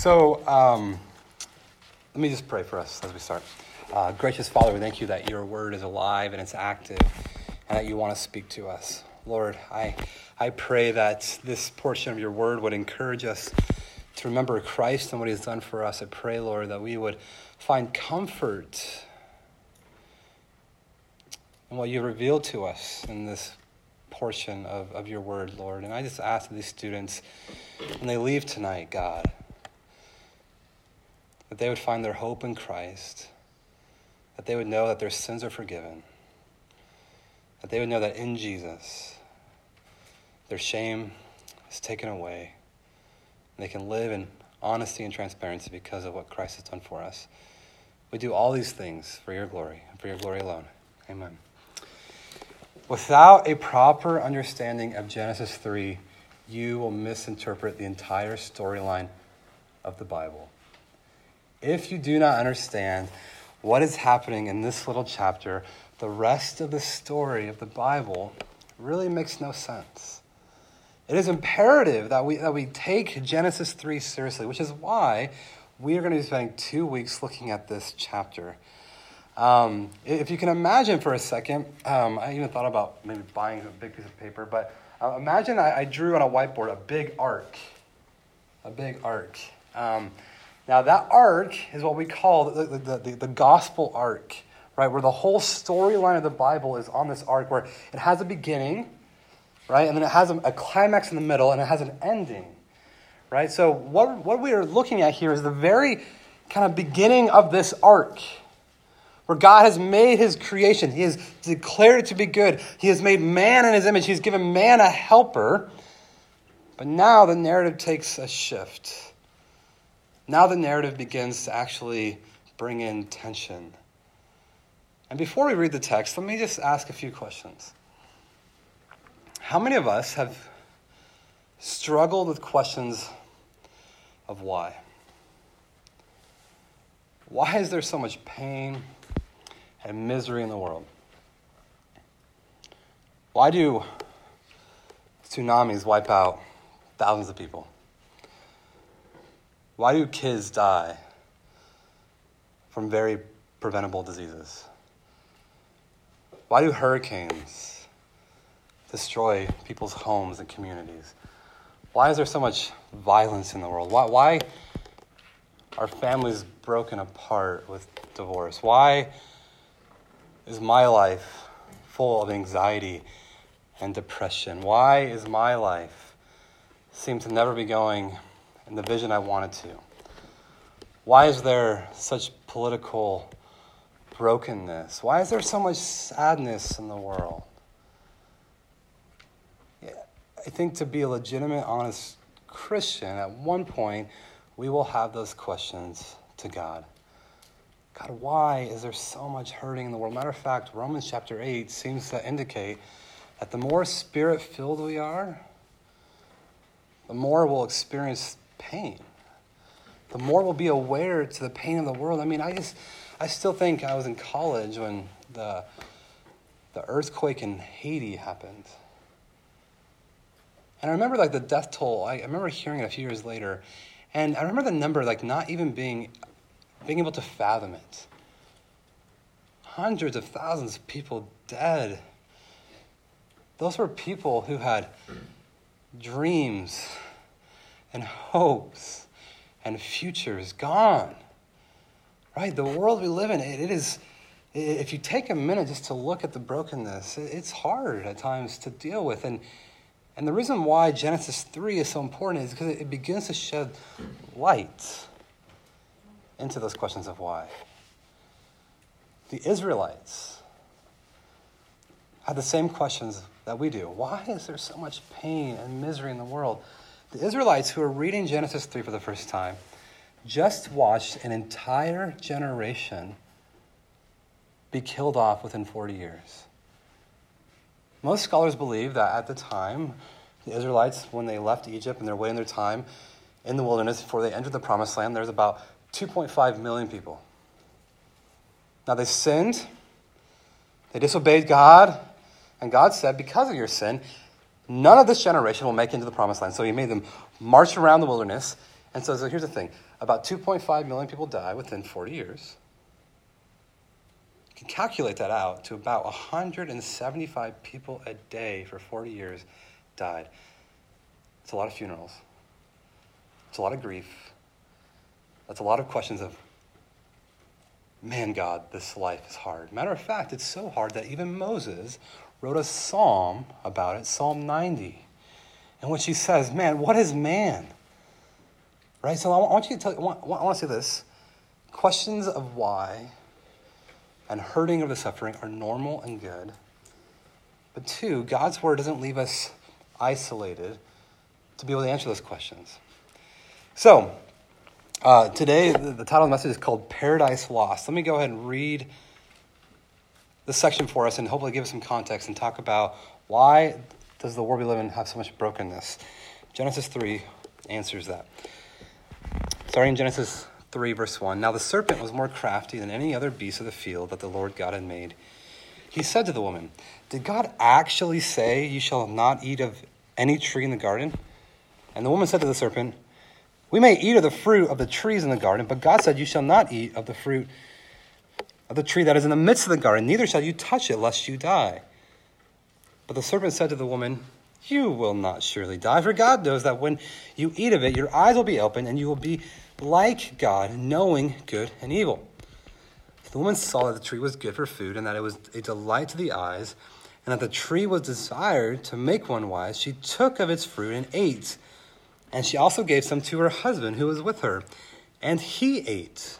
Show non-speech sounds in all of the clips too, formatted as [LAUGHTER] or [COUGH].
So, um, let me just pray for us as we start. Uh, gracious Father, we thank you that your word is alive and it's active and that you want to speak to us. Lord, I, I pray that this portion of your word would encourage us to remember Christ and what he's done for us. I pray, Lord, that we would find comfort in what you revealed to us in this portion of, of your word, Lord. And I just ask these students, when they leave tonight, God, that they would find their hope in Christ, that they would know that their sins are forgiven, that they would know that in Jesus, their shame is taken away, and they can live in honesty and transparency because of what Christ has done for us. We do all these things for your glory and for your glory alone. Amen. Without a proper understanding of Genesis 3, you will misinterpret the entire storyline of the Bible. If you do not understand what is happening in this little chapter, the rest of the story of the Bible really makes no sense. It is imperative that we, that we take Genesis 3 seriously, which is why we are going to be spending two weeks looking at this chapter. Um, if you can imagine for a second, um, I even thought about maybe buying a big piece of paper, but uh, imagine I, I, drew on a whiteboard a big arc. A big arc. Um, now, that arc is what we call the, the, the, the gospel arc, right? Where the whole storyline of the Bible is on this arc, where it has a beginning, right? And then it has a, a climax in the middle, and it has an ending, right? So, what, what we are looking at here is the very kind of beginning of this arc where God has made his creation. He has declared it to be good. He has made man in his image. He's given man a helper. But now the narrative takes a shift. Now the narrative begins to actually bring in tension. And before we read the text, let me just ask a few questions. How many of us have struggled with questions of why? Why is there so much pain? and misery in the world? Why do tsunamis wipe out thousands of people? Why do kids die from very preventable diseases? Why do hurricanes destroy people's homes and communities? Why is there so much violence in the world? Why, why are families broken apart with divorce? Why is my life full of anxiety and depression? Why is my life seem to never be going in the vision I wanted to? Why is there such political brokenness? Why is there so much sadness in the world? I think to be a legitimate, honest Christian, at one point, we will have those questions to God. God, why is there so much hurting in the world? Matter of fact, Romans chapter 8 seems to indicate that the more spirit filled we are, the more we'll experience pain. The more we'll be aware to the pain of the world. I mean, I just, I still think I was in college when the, the earthquake in Haiti happened. And I remember like the death toll, I, I remember hearing it a few years later. And I remember the number like not even being being able to fathom it. Hundreds of thousands of people dead. Those were people who had dreams and hopes and future is gone. Right? The world we live in, it is, if you take a minute just to look at the brokenness, it's hard at times to deal with. And, and the reason why Genesis 3 is so important is because it begins to shed light into those questions of why. The Israelites had the same questions that we do. Why is there so much pain and misery in the world? The Israelites who are reading Genesis 3 for the first time just watched an entire generation be killed off within 40 years. Most scholars believe that at the time, the Israelites, when they left Egypt and they're waiting their time in the wilderness before they entered the promised land, there's about 2.5 million people. Now they sinned, they disobeyed God, and God said, Because of your sin, none of this generation will make into the promised land. So he made them march around the wilderness And so, so here's the thing about 2.5 million people die within 40 years. You can calculate that out to about 175 people a day for 40 years died. It's a lot of funerals. It's a lot of grief. That's a lot of questions of, man, God, this life is hard. Matter of fact, it's so hard that even Moses wrote a psalm about it, Psalm 90, in which he says, man, what is man? Right? So I want you to tell, I want, I want to say this. Questions of why and hurting of the suffering are normal and good. But two, God's word doesn't leave us isolated to be able to answer those questions. So, uh, today, the, the title of the message is called Paradise Lost. Let me go ahead and read this section for us and hopefully give us some context and talk about why does the world we live in have so much brokenness. Genesis 3 answers that. Starting in Genesis 3, verse 1. Now the serpent was more crafty than any other beast of the field that the Lord God had made. He said to the woman, Did God actually say, You shall not eat of any tree in the garden? And the woman said to the serpent, We may eat of the fruit of the trees in the garden, but God said, You shall not eat of the fruit of the tree that is in the midst of the garden, neither shall you touch it, lest you die. But the serpent said to the woman, You will not surely die, for God knows that when you eat of it, your eyes will be opened, and you will be like God, knowing good and evil. The woman saw that the tree was good for food, and that it was a delight to the eyes, and that the tree was desired to make one wise. She took of its fruit and ate. And she also gave some to her husband who was with her, and he ate.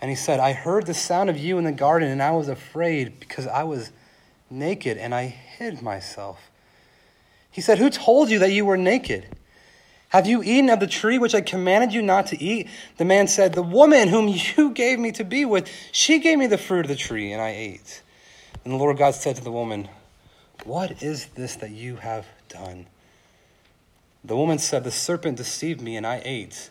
And he said, I heard the sound of you in the garden, and I was afraid because I was naked and I hid myself. He said, Who told you that you were naked? Have you eaten of the tree which I commanded you not to eat? The man said, The woman whom [LAUGHS] you gave me to be with, she gave me the fruit of the tree, and I ate. And the Lord God said to the woman, What is this that you have done? The woman said, The serpent deceived me, and I ate.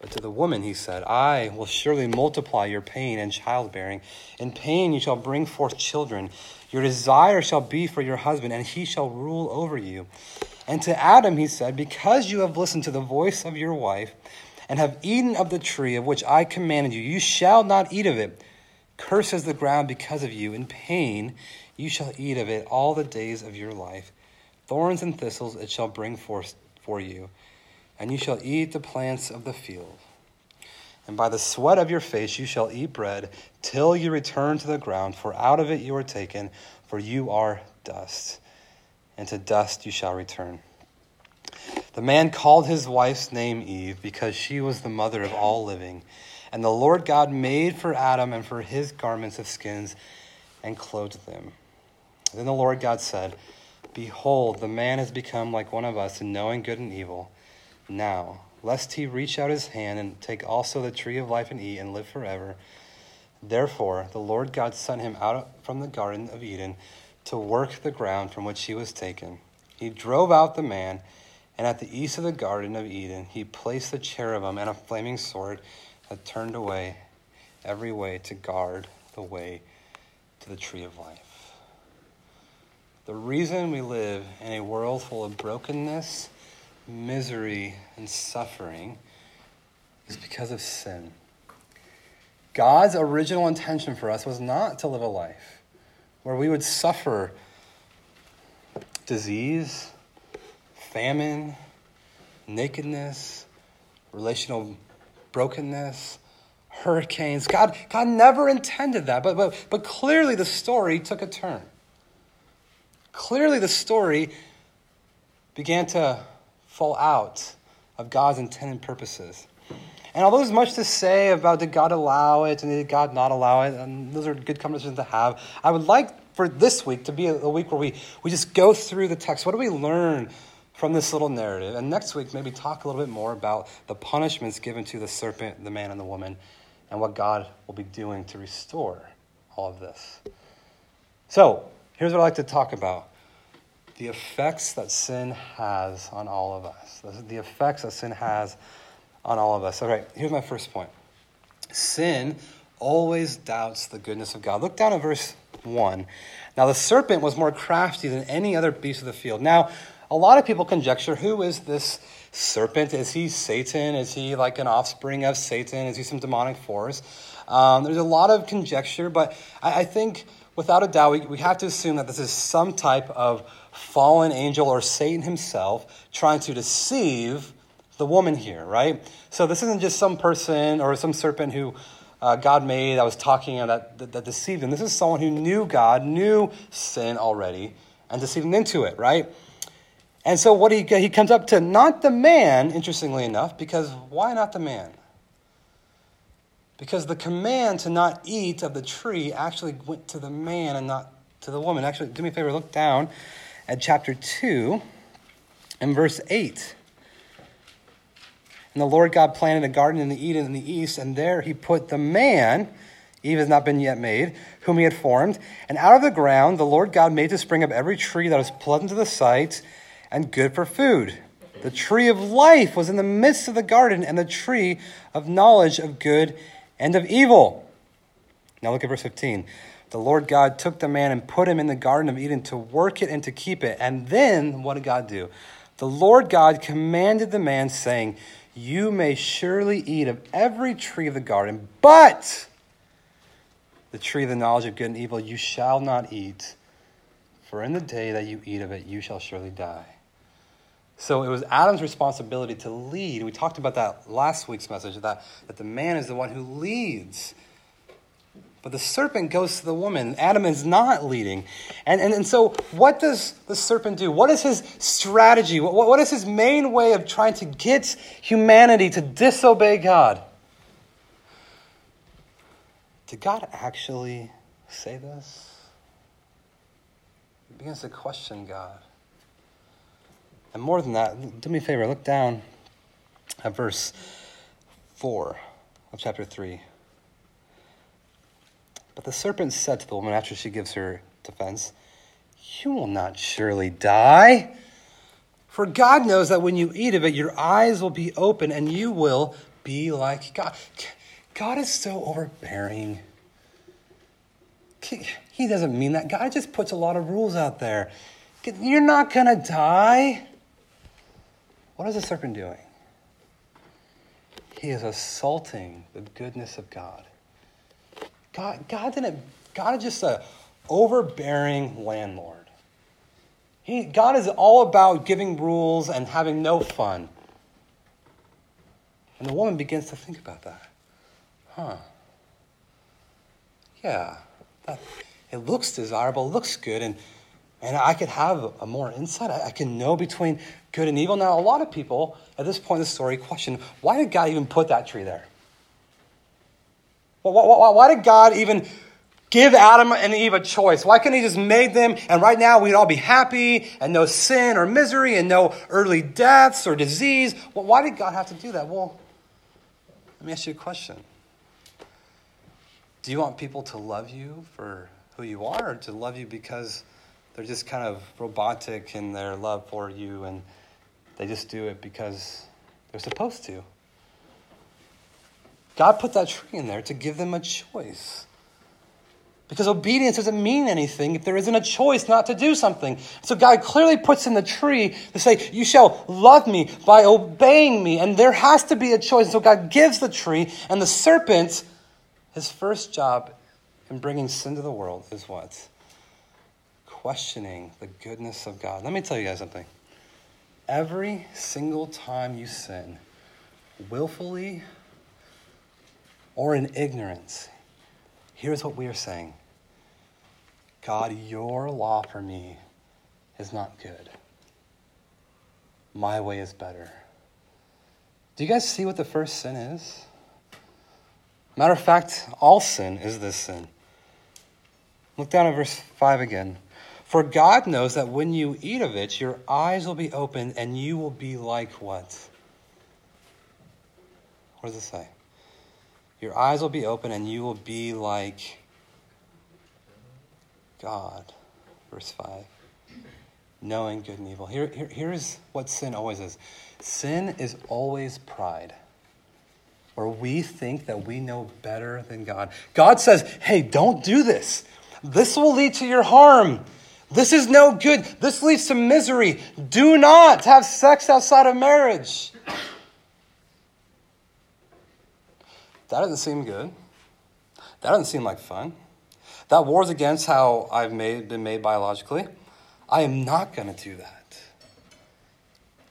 But to the woman he said, I will surely multiply your pain and childbearing. In pain you shall bring forth children. Your desire shall be for your husband, and he shall rule over you. And to Adam he said, Because you have listened to the voice of your wife, and have eaten of the tree of which I commanded you. You shall not eat of it. Cursed is the ground because of you. In pain you shall eat of it all the days of your life. Thorns and thistles it shall bring forth for you, and you shall eat the plants of the field. And by the sweat of your face you shall eat bread till you return to the ground, for out of it you are taken, for you are dust, and to dust you shall return. The man called his wife's name Eve because she was the mother of all living. And the Lord God made for Adam and for his garments of skins and clothed them. Then the Lord God said, Behold, the man has become like one of us in knowing good and evil. Now, lest he reach out his hand and take also the tree of life and eat and live forever. Therefore, the Lord God sent him out from the Garden of Eden to work the ground from which he was taken. He drove out the man and at the east of the Garden of Eden, he placed the cherubim and a flaming sword that turned away every way to guard the way to the tree of life. The reason we live in a world full of brokenness, misery, and suffering is because of sin. God's original intention for us was not to live a life where we would suffer disease, famine, nakedness, relational brokenness, hurricanes. God, God never intended that, but, but, but clearly the story took a turn. Clearly, the story began to fall out of God's intended purposes. And although there's much to say about did God allow it and did God not allow it, and those are good conversations to have, I would like for this week to be a, week where we, we just go through the text. What do we learn from this little narrative? And next week, maybe talk a little bit more about the punishments given to the serpent, the man, and the woman, and what God will be doing to restore all of this. So, here's what I'd like to talk about the effects that sin has on all of us. The effects that sin has on all of us. All right, here's my first point sin always doubts the goodness of God. Look down at verse 1. Now, the serpent was more crafty than any other beast of the field. Now, a lot of people conjecture who is this serpent? Is he Satan? Is he like an offspring of Satan? Is he some demonic force? Um, there's a lot of conjecture, but I, I think without a doubt, we, we have to assume that this is some type of fallen angel or Satan himself trying to deceive the woman here, right? So this isn't just some person or some serpent who uh, God made that was talking that, that, that deceived him. This is someone who knew God, knew sin already, and deceived into it, right? And so what he, he comes up to not the man, interestingly enough, because why not the man? Because the command to not eat of the tree actually went to the man and not to the woman. Actually, do me a favor, look down at chapter 2 and verse 8. And the Lord God planted a garden in the Eden in the east, and there he put the man, Eve has not been yet made, whom he had formed. And out of the ground the Lord God made to spring up every tree that is pleasant to the sight and good for food. The tree of life was in the midst of the garden, and the tree of knowledge of good and of evil. Now look at verse 15. The Lord God took the man and put him in the Garden of Eden to work it and to keep it. And then what did God do? The Lord God commanded the man, saying, you may surely eat of every tree of the garden, but the tree of the knowledge of good and evil you shall not eat, for in the day that you eat of it, you shall surely die. So it was Adam's responsibility to lead. We talked about that last week's message that, that the man is the one who leads. But the serpent goes to the woman. Adam is not leading. And, and, and so, what does the serpent do? What is his strategy? What, what is his main way of trying to get humanity to disobey God? Did God actually say this? He begins to question God. And more than that, do me a favor, look down at verse 4 of chapter 3. But the serpent said to the woman after she gives her defense, You will not surely die. For God knows that when you eat of it, your eyes will be open and you will be like God. God is so overbearing. He doesn't mean that. God just puts a lot of rules out there. You're not going to die. What is the serpent doing? He is assaulting the goodness of God. God, God didn't, God is just a overbearing landlord. He, God is all about giving rules and having no fun. And the woman begins to think about that. Huh. Yeah, that, it looks desirable, looks good, and, and I could have a more insight. I, I can know between good and evil. Now, a lot of people at this point in the story question why did God even put that tree there? Why did God even give Adam and Eve a choice? Why couldn't He just made them and right now we'd all be happy and no sin or misery and no early deaths or disease? Well, why did God have to do that? Well, let me ask you a question. Do you want people to love you for who you are or to love you because they're just kind of robotic in their love for you and they just do it because they're supposed to? God put that tree in there to give them a choice. Because obedience doesn't mean anything if there isn't a choice not to do something. So God clearly puts in the tree to say, You shall love me by obeying me. And there has to be a choice. So God gives the tree, and the serpent, his first job in bringing sin to the world is what? Questioning the goodness of God. Let me tell you guys something. Every single time you sin, willfully or in ignorance, here's what we are saying God, your law for me is not good. My way is better. Do you guys see what the first sin is? Matter of fact, all sin is this sin. Look down at verse 5 again. For God knows that when you eat of it, your eyes will be opened and you will be like what? What does it say? Your eyes will be open and you will be like God. Verse 5. Knowing good and evil. Here, here, here's what sin always is sin is always pride, where we think that we know better than God. God says, hey, don't do this. This will lead to your harm. This is no good. This leads to misery. Do not have sex outside of marriage. That doesn't seem good. That doesn't seem like fun. That wars against how I've made, been made biologically. I am not going to do that.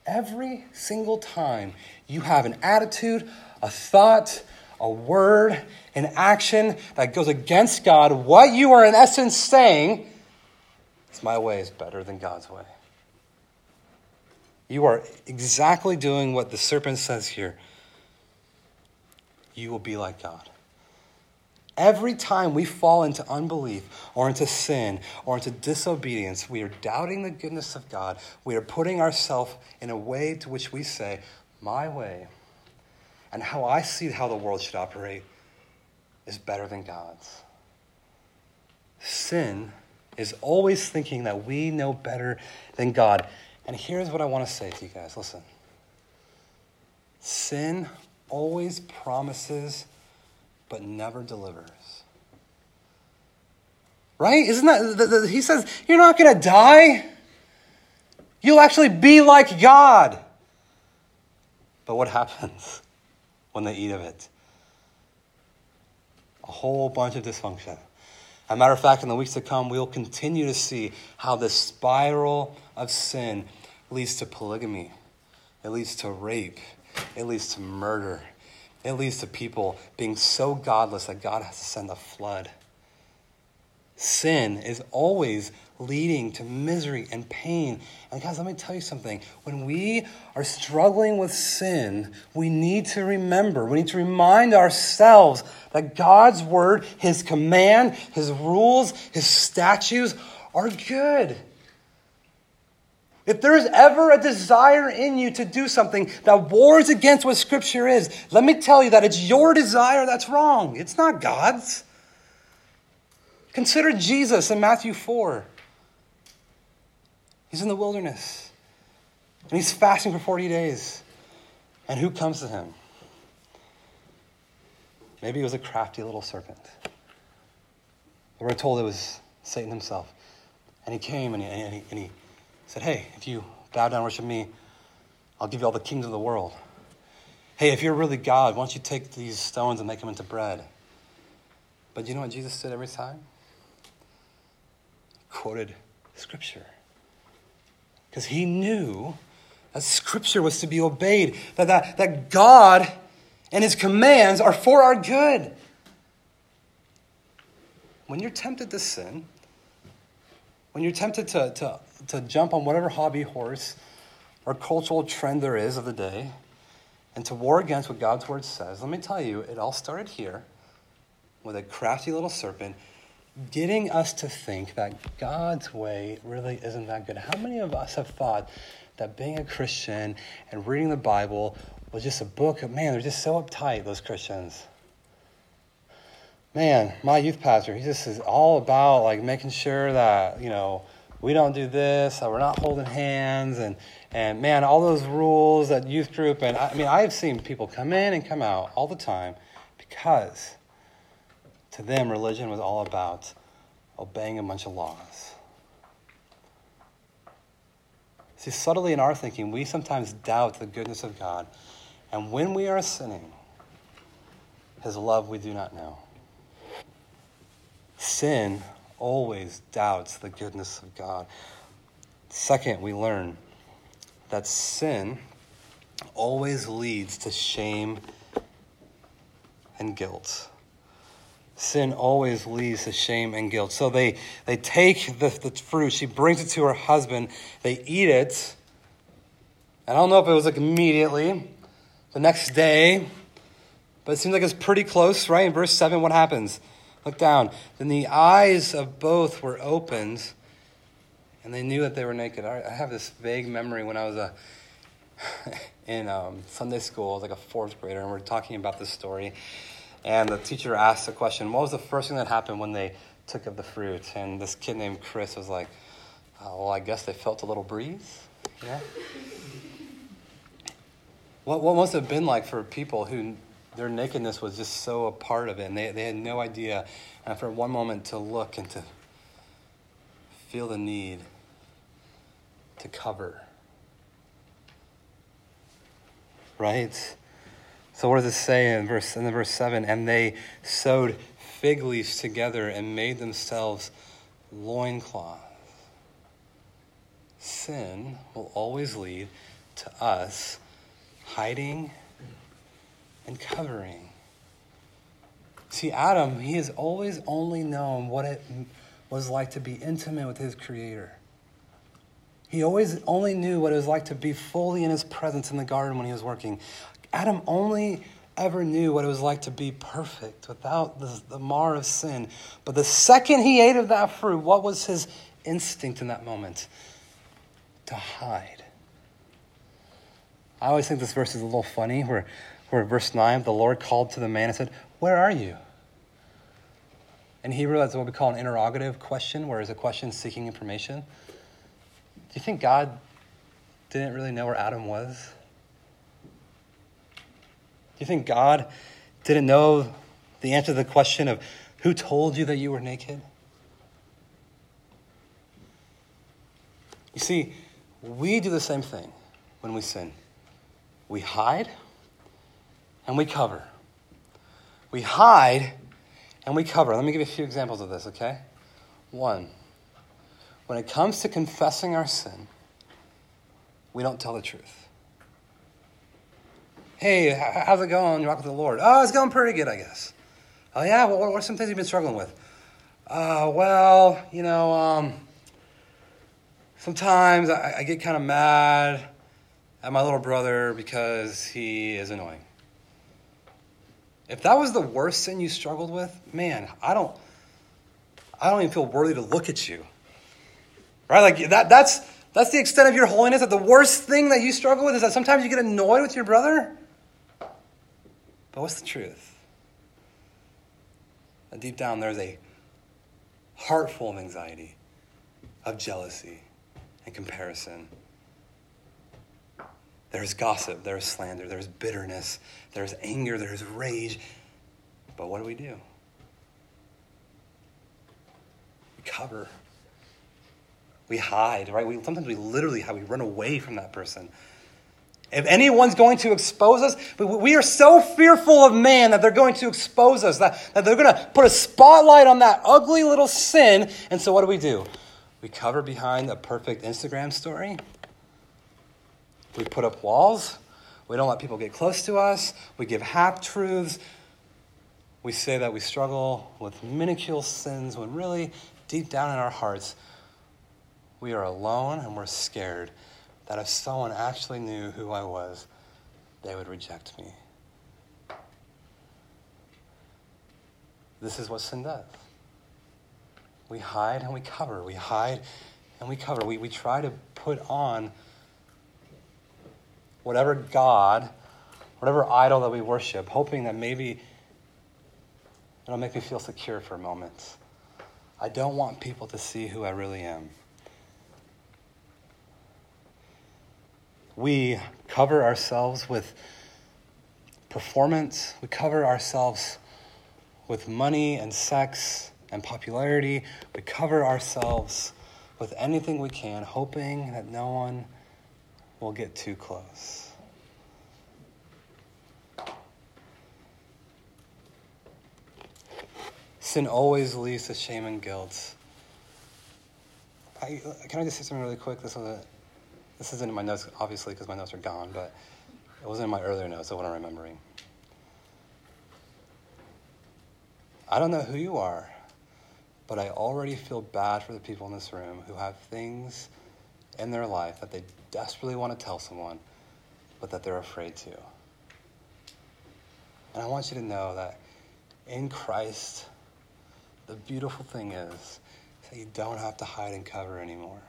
Every single time you have an attitude, a thought, a word, an action that goes against God, what you are in essence saying is my way is better than God's way. You are exactly doing what the serpent says here. You will be like God. Every time we fall into unbelief or into sin or into disobedience, we are doubting the goodness of God. We are putting ourselves in a way to which we say, My way and how I see how the world should operate is better than God's. Sin is always thinking that we know better than God. And here's what I want to say to you guys listen. Sin always promises but never delivers. Right? Isn't that, the, the, he says, you're not going to die. You'll actually be like God. But what [LAUGHS] happens when they eat of it? A whole bunch of dysfunction. As a matter of fact, in the weeks to come, we'll continue to see how this spiral of sin leads to polygamy, it leads to rape, it leads to murder, it leads to people being so godless that God has to send a flood. Sin is always leading to misery and pain. And guys, let me tell you something. When we are struggling with sin, we need to remember, we need to remind ourselves that God's word, his command, his rules, his statutes are good. If there is ever a desire in you to do something that wars against what Scripture is, let me tell you that it's your desire that's wrong. It's not God's. Consider Jesus in Matthew 4. He's in the wilderness and he's fasting for 40 days. And who comes to him? Maybe it was a crafty little serpent. We're told it was Satan himself. And he came and he, and he, and he said, Hey, if you bow down and worship me, I'll give you all the kings of the world. Hey, if you're really God, why don't you take these stones and make them into bread? But you know what Jesus did every time? Quoted Scripture. Because he knew that Scripture was to be obeyed, that, that, that God and his commands are for our good. When you're tempted to sin, when you're tempted to, to, to jump on whatever hobby horse or cultural trend there is of the day and to war against what God's word says, let me tell you, it all started here with a crafty little serpent getting us to think that God's way really isn't that good. How many of us have thought that being a Christian and reading the Bible was just a book? Man, they're just so uptight, those Christians. Man, my youth pastor, he just is all about like making sure that, you know, we don't do this, we're not holding hands, and, and man, all those rules that youth group, and I, I mean, I've seen people come in and come out all the time because to them, religion was all about obeying a bunch of laws. See, subtly in our thinking, we sometimes doubt the goodness of God. And when we are sinning, his love we do not know. Sin always doubts the goodness of God. Second, we learn that sin always leads to shame and guilt. sin always leads to shame and guilt. So they, they take the, the fruit, she brings it to her husband, they eat it. I don't know if it was like immediately, the next day, but it seems like it's pretty close, right? In verse 7, what happens? Look down. Then the eyes of both were opened, and they knew that they were naked. I have this vague memory when I was a, [SIGHS] in um, Sunday school, I was like a fourth grader, and we we're talking about this story. And the teacher asked the question, What was the first thing that happened when they took of the fruit? And this kid named Chris was like, oh, Well, I guess they felt a little breeze. Yeah. What, what must have been like for people who their nakedness was just so a part of it, and they, they had no idea. And for one moment to look and to feel the need to cover. Right? So what does it say in verse in the verse seven? And they sewed fig leaves together and made themselves loincloths. Sin will always lead to us hiding and covering. See, Adam, he has always only known what it was like to be intimate with his Creator. He always only knew what it was like to be fully in his presence in the garden when he was working. Adam only ever knew what it was like to be perfect without the, the mar of sin. But the second he ate of that fruit, what was his instinct in that moment? To hide. I always think this verse is a little funny, where, where verse 9, the Lord called to the man and said, Where are you? In Hebrew, that's what we call an interrogative question, where it's a question seeking information. Do you think God didn't really know where Adam was? Do you think God didn't know the answer to the question of who told you that you were naked? You see, we do the same thing when we sin. We hide and we cover. We hide and we cover. Let me give you a few examples of this, okay? One, when it comes to confessing our sin, we don't tell the truth. Hey, how's it going? You walk with the Lord. Oh, it's going pretty good, I guess. Oh, yeah? What, what are some things you've been struggling with? Uh, well, you know, um, sometimes I, I get kind of mad at my little brother because he is annoying. If that was the worst sin you struggled with, man, I don't I don't even feel worthy to look at you. Right? Like that that's that's the extent of your holiness that the worst thing that you struggle with is that sometimes you get annoyed with your brother. But what's the truth? That deep down, there's a heart full of anxiety, of jealousy, and comparison. There's gossip, there's slander, there's bitterness, there's anger, there's rage. But what do we do? We cover. We hide, right? We, sometimes we literally how we run away from that person. If anyone's going to expose us, we are so fearful of man that they're going to expose us, that, that they're going to put a spotlight on that ugly little sin. And so what do we do? We cover behind a perfect Instagram story. We put up walls. We don't let people get close to us. We give half truths. We say that we struggle with minuscule sins when really, deep down in our hearts, we are alone and we're scared that if someone actually knew who I was, they would reject me. This is what sin does. We hide and we cover. We hide and we cover. We, we try to put on whatever God, whatever idol that we worship, hoping that maybe it'll make me feel secure for a moment. I don't want people to see who I really am. we cover ourselves with performance, we cover ourselves with money and sex and popularity, we cover ourselves with anything we can, hoping that no one will get too close. Sin always leads to shame and guilt. I, can I just say something really quick? This was this isn't in my notes, obviously, because my notes are gone, but it wasn't in my earlier notes of what I'm remembering. I don't know who you are, but I already feel bad for the people in this room who have things in their life that they desperately want to tell someone, but that they're afraid to. And I want you to know that in Christ, the beautiful thing is that you don't have to hide and cover anymore.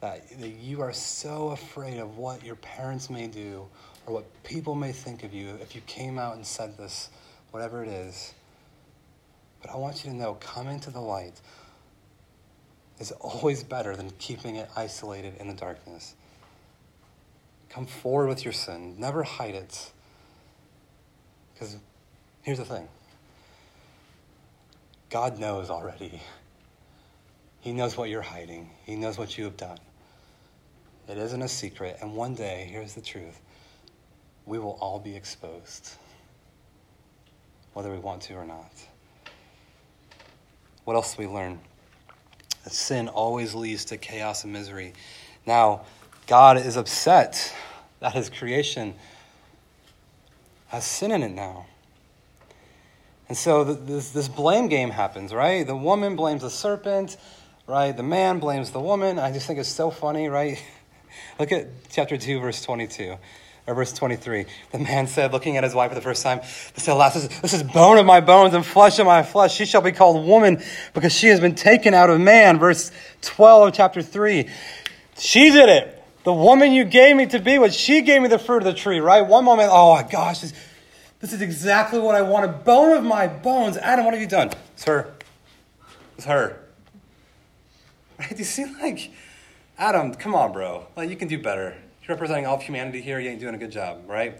That, that you are so afraid of what your parents may do or what people may think of you if you came out and said this, whatever it is. But I want you to know coming to the light is always better than keeping it isolated in the darkness. Come forward with your sin, never hide it. Because here's the thing God knows already. He knows what you're hiding, He knows what you have done. It isn't a secret. And one day, here's the truth we will all be exposed, whether we want to or not. What else do we learn? That sin always leads to chaos and misery. Now, God is upset that his creation has sin in it now. And so this, this blame game happens, right? The woman blames the serpent, right? The man blames the woman. I just think it's so funny, right? [LAUGHS] Look at chapter 2, verse 22. Or verse 23. The man said, looking at his wife for the first time, this, this, this is bone of my bones and flesh of my flesh. She shall be called woman because she has been taken out of man. Verse 12 of chapter 3. She did it. The woman you gave me to be with, she gave me the fruit of the tree, right? One moment, oh my gosh, this, this is exactly what I wanted. Bone of my bones. Adam, what have you done? It's her. It's her. Right? Do you see, like, Adam, come on, bro. Like, you can do better. Representing all of humanity here. You ain't doing a good job, right?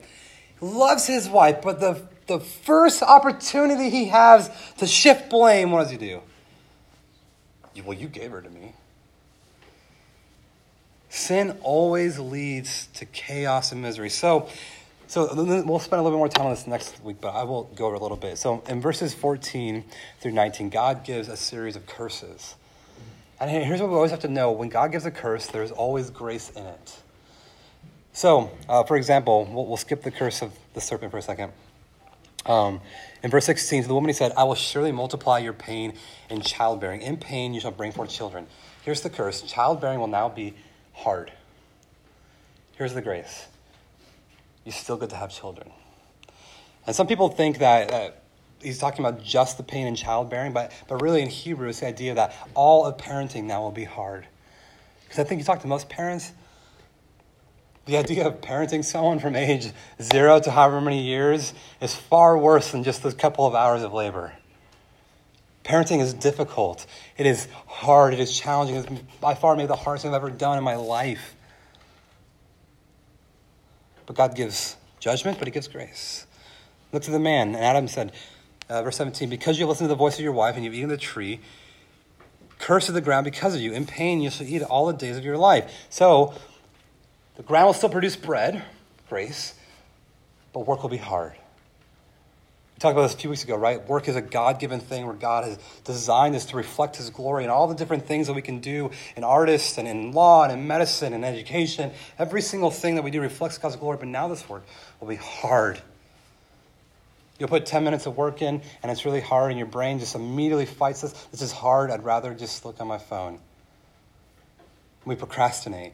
Loves his wife, but the, the first opportunity he has to shift blame, what does he do? Well, you gave her to me. Sin always leads to chaos and misery. So, so we'll spend a little bit more time on this next week, but I will go over a little bit. So in verses 14 through 19, God gives a series of curses. And here's what we always have to know when God gives a curse, there's always grace in it. So, uh, for example, we'll, we'll, skip the curse of the serpent for a second. Um, in verse 16, to the woman he said, I will surely multiply your pain in childbearing. In pain you shall bring forth children. Here's the curse childbearing will now be hard. Here's the grace you still get to have children. And some people think that. Uh, he's talking about just the pain in childbearing, but, but really in Hebrew, it's the idea that all of parenting now will be hard. Because I think you talk to most parents, the idea of parenting someone from age zero to however many years is far worse than just a couple of hours of labor. Parenting is difficult. It is hard. It is challenging. It's by far maybe the hardest thing I've ever done in my life. But God gives judgment, but He gives grace. Look to the man. And Adam said, uh, verse 17, because you listened to the voice of your wife and you've eaten the tree, curse of the ground because of you. In pain you shall eat all the days of your life. So the ground will still produce bread, grace, but work will be hard. We talked about this a few weeks ago, right? Work is a God given thing where God has designed us to reflect His glory and all the different things that we can do in artists and in law and in medicine and education. Every single thing that we do reflects God's glory, but now this work will be hard. You'll put 10 minutes of work in, and it's really hard, and your brain just immediately fights this. This is hard. I'd rather just look on my phone. We procrastinate,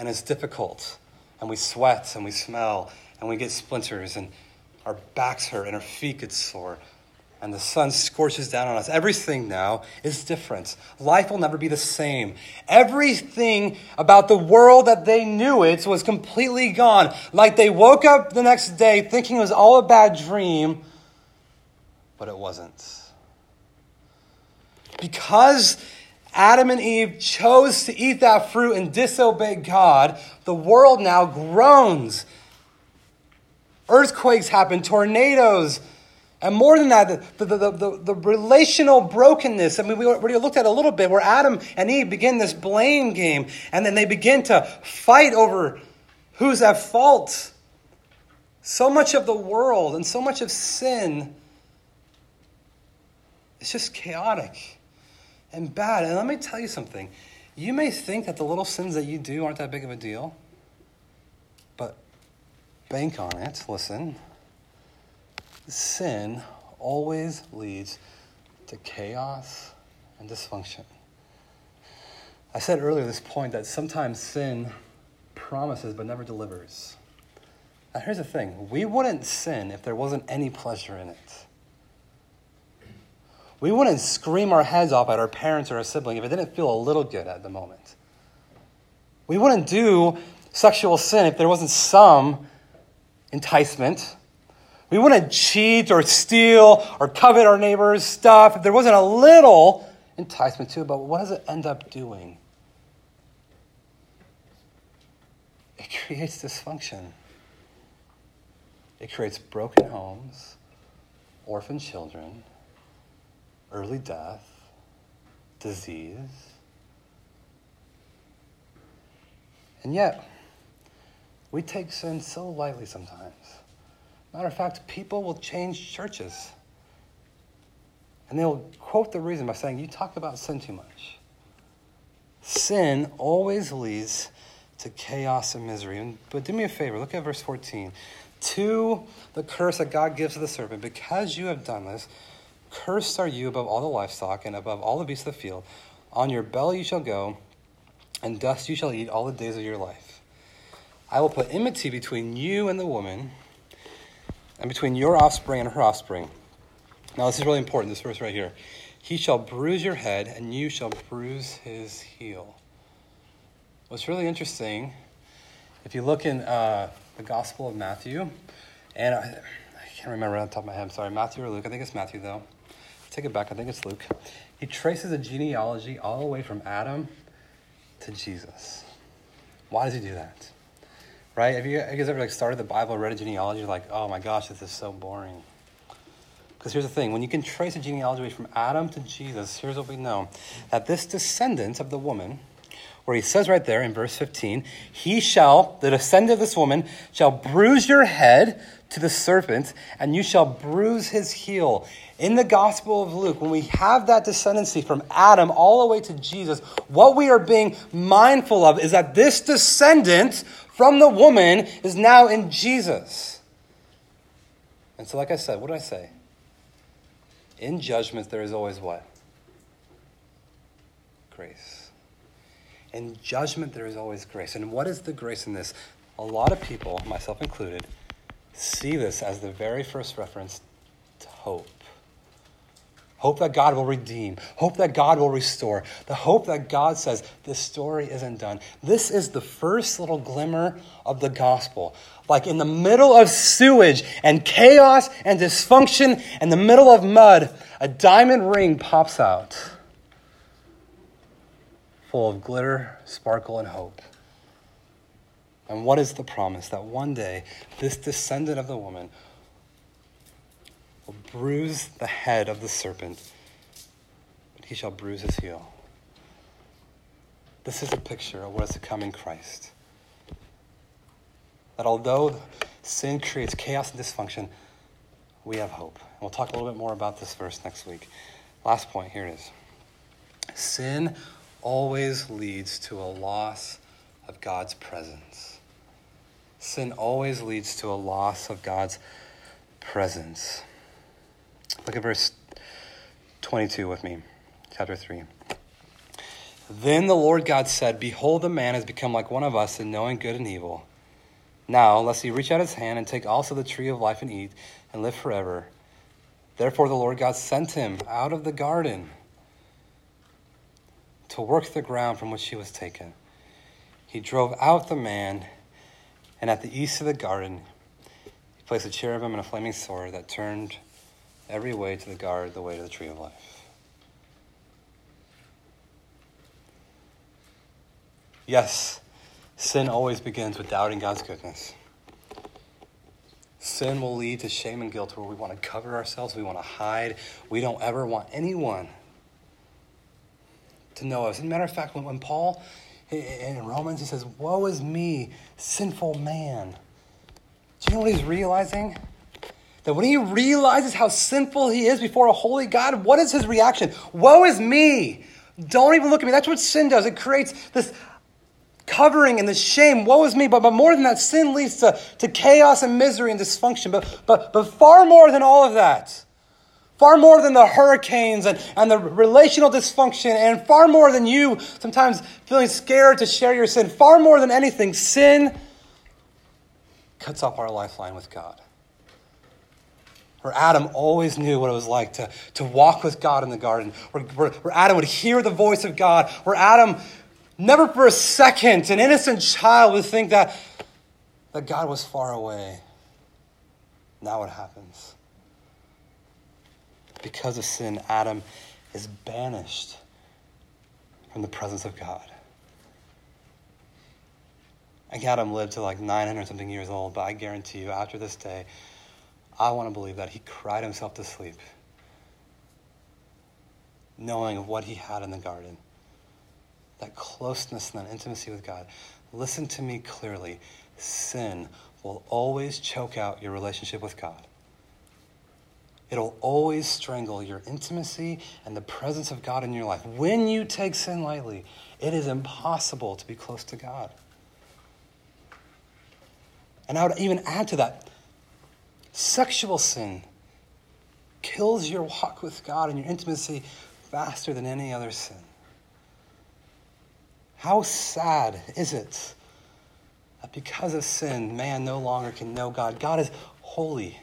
and it's difficult, and we sweat, and we smell, and we get splinters, and our backs hurt, and our feet get sore, and the sun scorches down on us. Everything now is different. Life will never be the same. Everything about the world that they knew it was completely gone. Like they woke up the next day thinking it was all a bad dream, but it wasn't. Because Adam and Eve chose to eat that fruit and disobey God, the world now groans. Earthquakes happen, tornadoes and more than that, the, the, the, the, relational brokenness. I mean, we already looked at a little bit where Adam and Eve begin this blame game, and then they begin to fight over who's at fault. So much of the world and so much of sin is just chaotic and bad. And let me tell you something. You may think that the little sins that you do aren't that big of a deal, but bank on it. Listen sin always leads to chaos and dysfunction. I said earlier this point that sometimes sin promises but never delivers. Now, here's the thing we wouldn't sin if there wasn't any pleasure in it. We wouldn't scream our heads off at our parents or our sibling if it didn't feel a little good at the moment. We wouldn't do sexual sin if there wasn't some enticement. We wouldn't cheat or steal or covet our neighbor's stuff if there wasn't a little enticement to it. But what does it end up doing? It creates dysfunction. It creates broken homes, orphan children, early death, disease. And yet, we take sin so lightly sometimes. Matter of fact, people will change churches. And they'll quote the reason by saying, You talk about sin too much. Sin always leads to chaos and misery. But do me a favor, look at verse 14. To the curse that God gives to the serpent, because you have done this, cursed are you above all the livestock and above all the beasts of the field. On your belly you shall go, and dust you shall eat all the days of your life. I will put enmity between you and the woman, and between your offspring and her offspring. Now, this is really important, this verse right here. He shall bruise your head, and you shall bruise his heel. What's really interesting, if you look in uh, the Gospel of Matthew, and I, I can't remember on top of my head, I'm sorry, Matthew or Luke, I think it's Matthew though. Take it back, I think it's Luke. He traces a genealogy all the way from Adam to Jesus. Why does he do that? Right? Have you guys ever like started the Bible, read a genealogy, like, oh my gosh, this is so boring. Because here's the thing when you can trace a genealogy from Adam to Jesus, here's what we know that this descendant of the woman, where he says right there in verse 15, he shall, the descendant of this woman, shall bruise your head to the serpent, and you shall bruise his heel. In the Gospel of Luke, when we have that descendancy from Adam all the way to Jesus, what we are being mindful of is that this descendant from the woman is now in Jesus. And so, like I said, what did I say? In judgment, there is always what? Grace. In judgment, there is always grace. And what is the grace in this? A lot of people, myself included, see this as the very first reference to hope. Hope that God will redeem. Hope that God will restore. The hope that God says this story isn't done. This is the first little glimmer of the gospel. Like in the middle of sewage and chaos and dysfunction, in the middle of mud, a diamond ring pops out full of glitter, sparkle, and hope. And what is the promise? That one day, this descendant of the woman will bruise the head of the serpent, but he shall bruise his heel. This is a picture of what is to come in Christ. That although sin creates chaos and dysfunction, we have hope. And we'll talk a little bit more about this verse next week. Last point here it is. Sin always leads to a loss of God's presence. Sin always leads to a loss of God's presence. Look at verse 22 with me, chapter 3. Then the Lord God said, Behold, the man has become like one of us in knowing good and evil. Now, lest he reach out his hand and take also the tree of life and eat and live forever. Therefore, the Lord God sent him out of the garden to work the ground from which he was taken. He drove out the man and at the east of the garden, he placed a cherubim and a flaming sword that turned every way to the guard the way to the tree of life. Yes, sin always begins with doubting God's goodness. Sin will lead to shame and guilt where we want to cover ourselves, we want to hide. We don't ever want anyone to know us. As a matter of fact, when, when Paul in Romans, he says, Woe is me, sinful man. Do you know what he's realizing? That when he realizes how sinful he is before a holy God, what is his reaction? Woe is me. Don't even look at me. That's what sin does. It creates this covering and this shame. Woe is me. But, but more than that, sin leads to, to chaos and misery and dysfunction. But, but, but far more than all of that, far more than the hurricanes and, and the relational dysfunction, and far more than you sometimes feeling scared to share your sin, far more than anything, sin cuts off our lifeline with God. Where Adam always knew what it was like to, to walk with God in the garden, where, where, where Adam would hear the voice of God, where Adam never for a second, an innocent child would think that, that God was far away. Now what happens? because of sin, Adam is banished from the presence of God. And Adam lived to like 900 something years old, but I guarantee you, after this day, I want to believe that he cried himself to sleep, knowing of what he had in the garden that closeness and that intimacy with God. Listen to me clearly. Sin will always choke out your relationship with God. It'll always strangle your intimacy and the presence of God in your life. When you take sin lightly, it is impossible to be close to God. And I would even add to that sexual sin kills your walk with God and your intimacy faster than any other sin. How sad is it that because of sin, man no longer can know God? God is holy.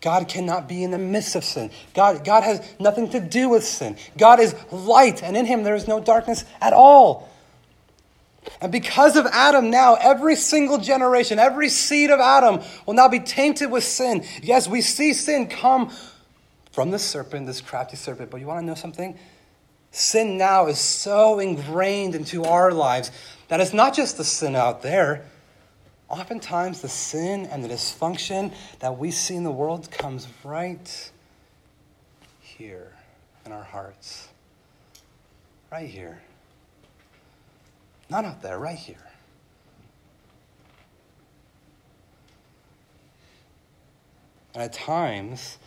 God cannot be in the midst of sin. God, God has nothing to do with sin. God is light, and in him there is no darkness at all. And because of Adam, now every single generation, every seed of Adam will now be tainted with sin. Yes, we see sin come from the serpent, this crafty serpent, but you want to know something? Sin now is so ingrained into our lives that it's not just the sin out there, Oftentimes, the sin and the dysfunction that we see in the world comes right here in our hearts. Right here. Not out there, right here. And at times,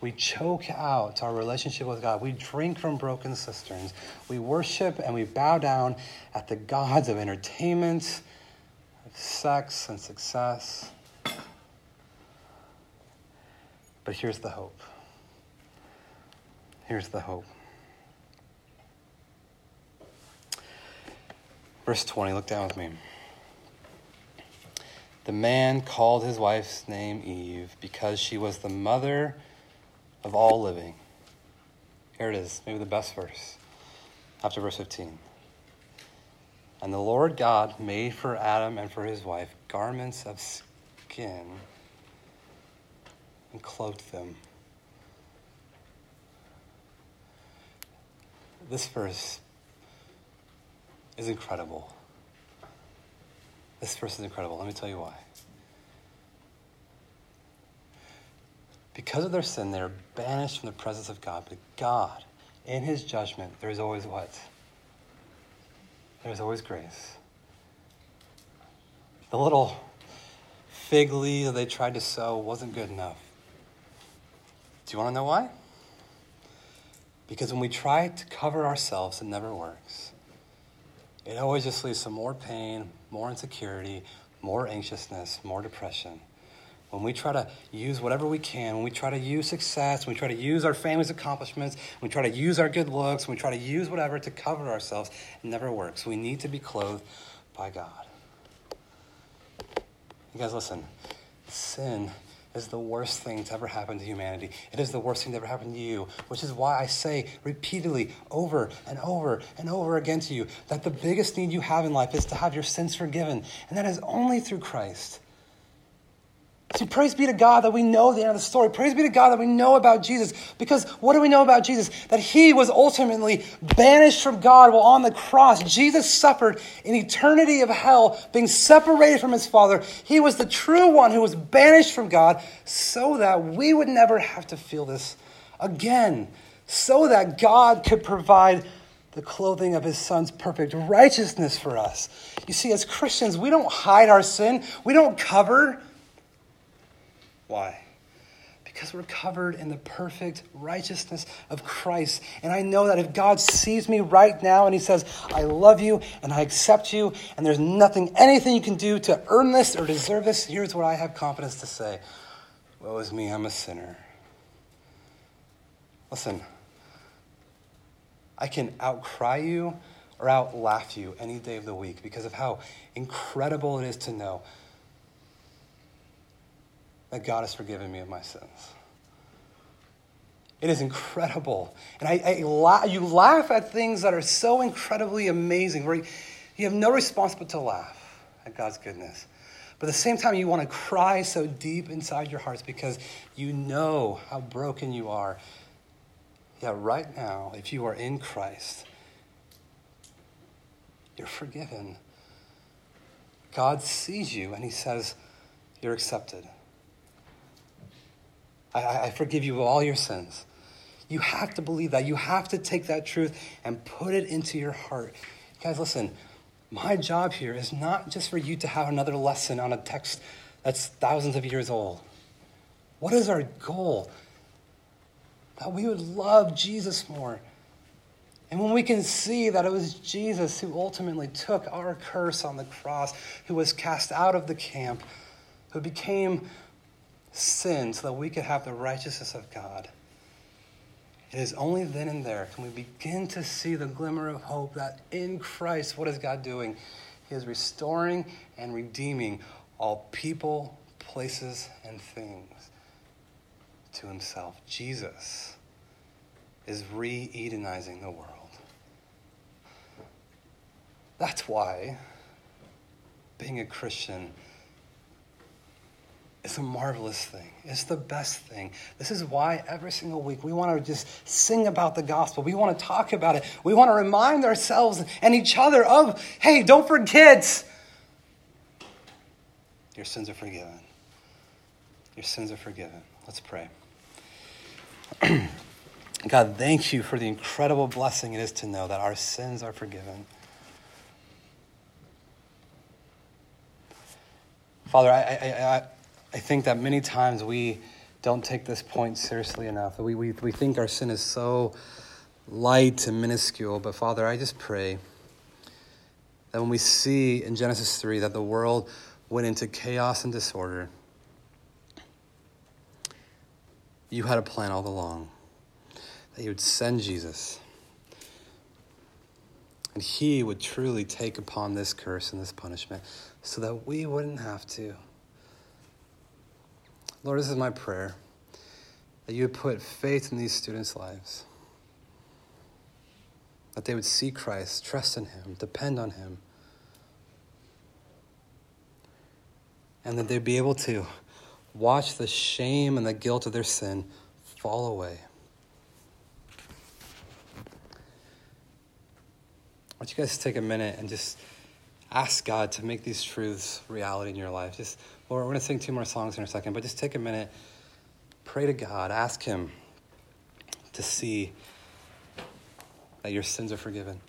we choke out our relationship with God. We drink from broken cisterns. We worship and we bow down at the gods of entertainment of sex and success. But here's the hope. Here's the hope. Verse 20, look down with me. The man called his wife's name Eve because she was the mother of all living. Here it is, maybe the best verse after verse 15. And the Lord God made for Adam and for his wife garments of skin and clothed them. This verse is incredible. This verse is incredible. Let me tell you why. Because of their sin, they are banished from the presence of God. But God, in his judgment, there is always what? there's always grace. The little fig leaf that they tried to sew wasn't good enough. Do you want to know why? Because when we try to cover ourselves, it never works. It always just leads to more pain, more insecurity, more anxiousness, more depression when we try to use whatever we can, when we try to use success, when we try to use our family's accomplishments, when we try to use our good looks, when we try to use whatever to cover ourselves, it never works. We need to be clothed by God. You guys, listen. Sin is the worst thing to ever happen to humanity. It is the worst thing to ever happen to you, which is why I say repeatedly, over and over and over again to you, that the biggest need you have in life is to have your sins forgiven, and that is only through Christ. See, praise be to God that we know the end of the story. Praise be to God that we know about Jesus. Because what do we know about Jesus? That he was ultimately banished from God while on the cross. Jesus suffered an eternity of hell, being separated from his Father. He was the true one who was banished from God so that we would never have to feel this again. So that God could provide the clothing of his son's perfect righteousness for us. You see, as Christians, we don't hide our sin, we don't cover why? Because we're covered in the perfect righteousness of Christ. And I know that if God sees me right now and He says, I love you and I accept you, and there's nothing, anything you can do to earn this or deserve this, here's what I have confidence to say Woe is me, I'm a sinner. Listen, I can outcry you or outlaugh you any day of the week because of how incredible it is to know that God has forgiven me of my sins. It is incredible. And I, I la- you laugh at things that are so incredibly amazing, where you, you have no response but to laugh at God's goodness. But at the same time, you want to cry so deep inside your hearts because you know how broken you are. Yeah, right now, if you are in Christ, you're forgiven. God sees you and He says, You're accepted. I, I forgive you of all your sins. You have to believe that. You have to take that truth and put it into your heart. Guys, listen, my job here is not just for you to have another lesson on a text that's thousands of years old. What is our goal? That we would love Jesus more. And when we can see that it was Jesus who ultimately took our curse on the cross, who was cast out of the camp, who became sin so that we could have the righteousness of God. It is only then and there can we begin to see the glimmer of hope that in Christ, what is God doing? He is restoring and redeeming all people, places, and things to himself. Jesus is re Edenizing the world. That's why being a Christian it's a marvelous thing. It's the best thing. This is why every single week we want to just sing about the gospel. We want to talk about it. We want to remind ourselves and each other of, hey, don't forget, your sins are forgiven. Your sins are forgiven. Let's pray. [CLEARS THROAT] God, thank you for the incredible blessing it is to know that our sins are forgiven. Father, I, I, I I think that many times we don't take this point seriously enough. We, we, we think our sin is so light and minuscule. But Father, I just pray that when we see in Genesis 3 that the world went into chaos and disorder, you had a plan all along that you would send Jesus. And he would truly take upon this curse and this punishment so that we wouldn't have to. Lord, this is my prayer that you would put faith in these students' lives, that they would see Christ, trust in Him, depend on Him, and that they'd be able to watch the shame and the guilt of their sin fall away. Why don't you guys take a minute and just ask God to make these truths reality in your life? Just Lord, we're going to sing two more songs in a second, but just take a minute, pray to God, ask Him to see that your sins are forgiven.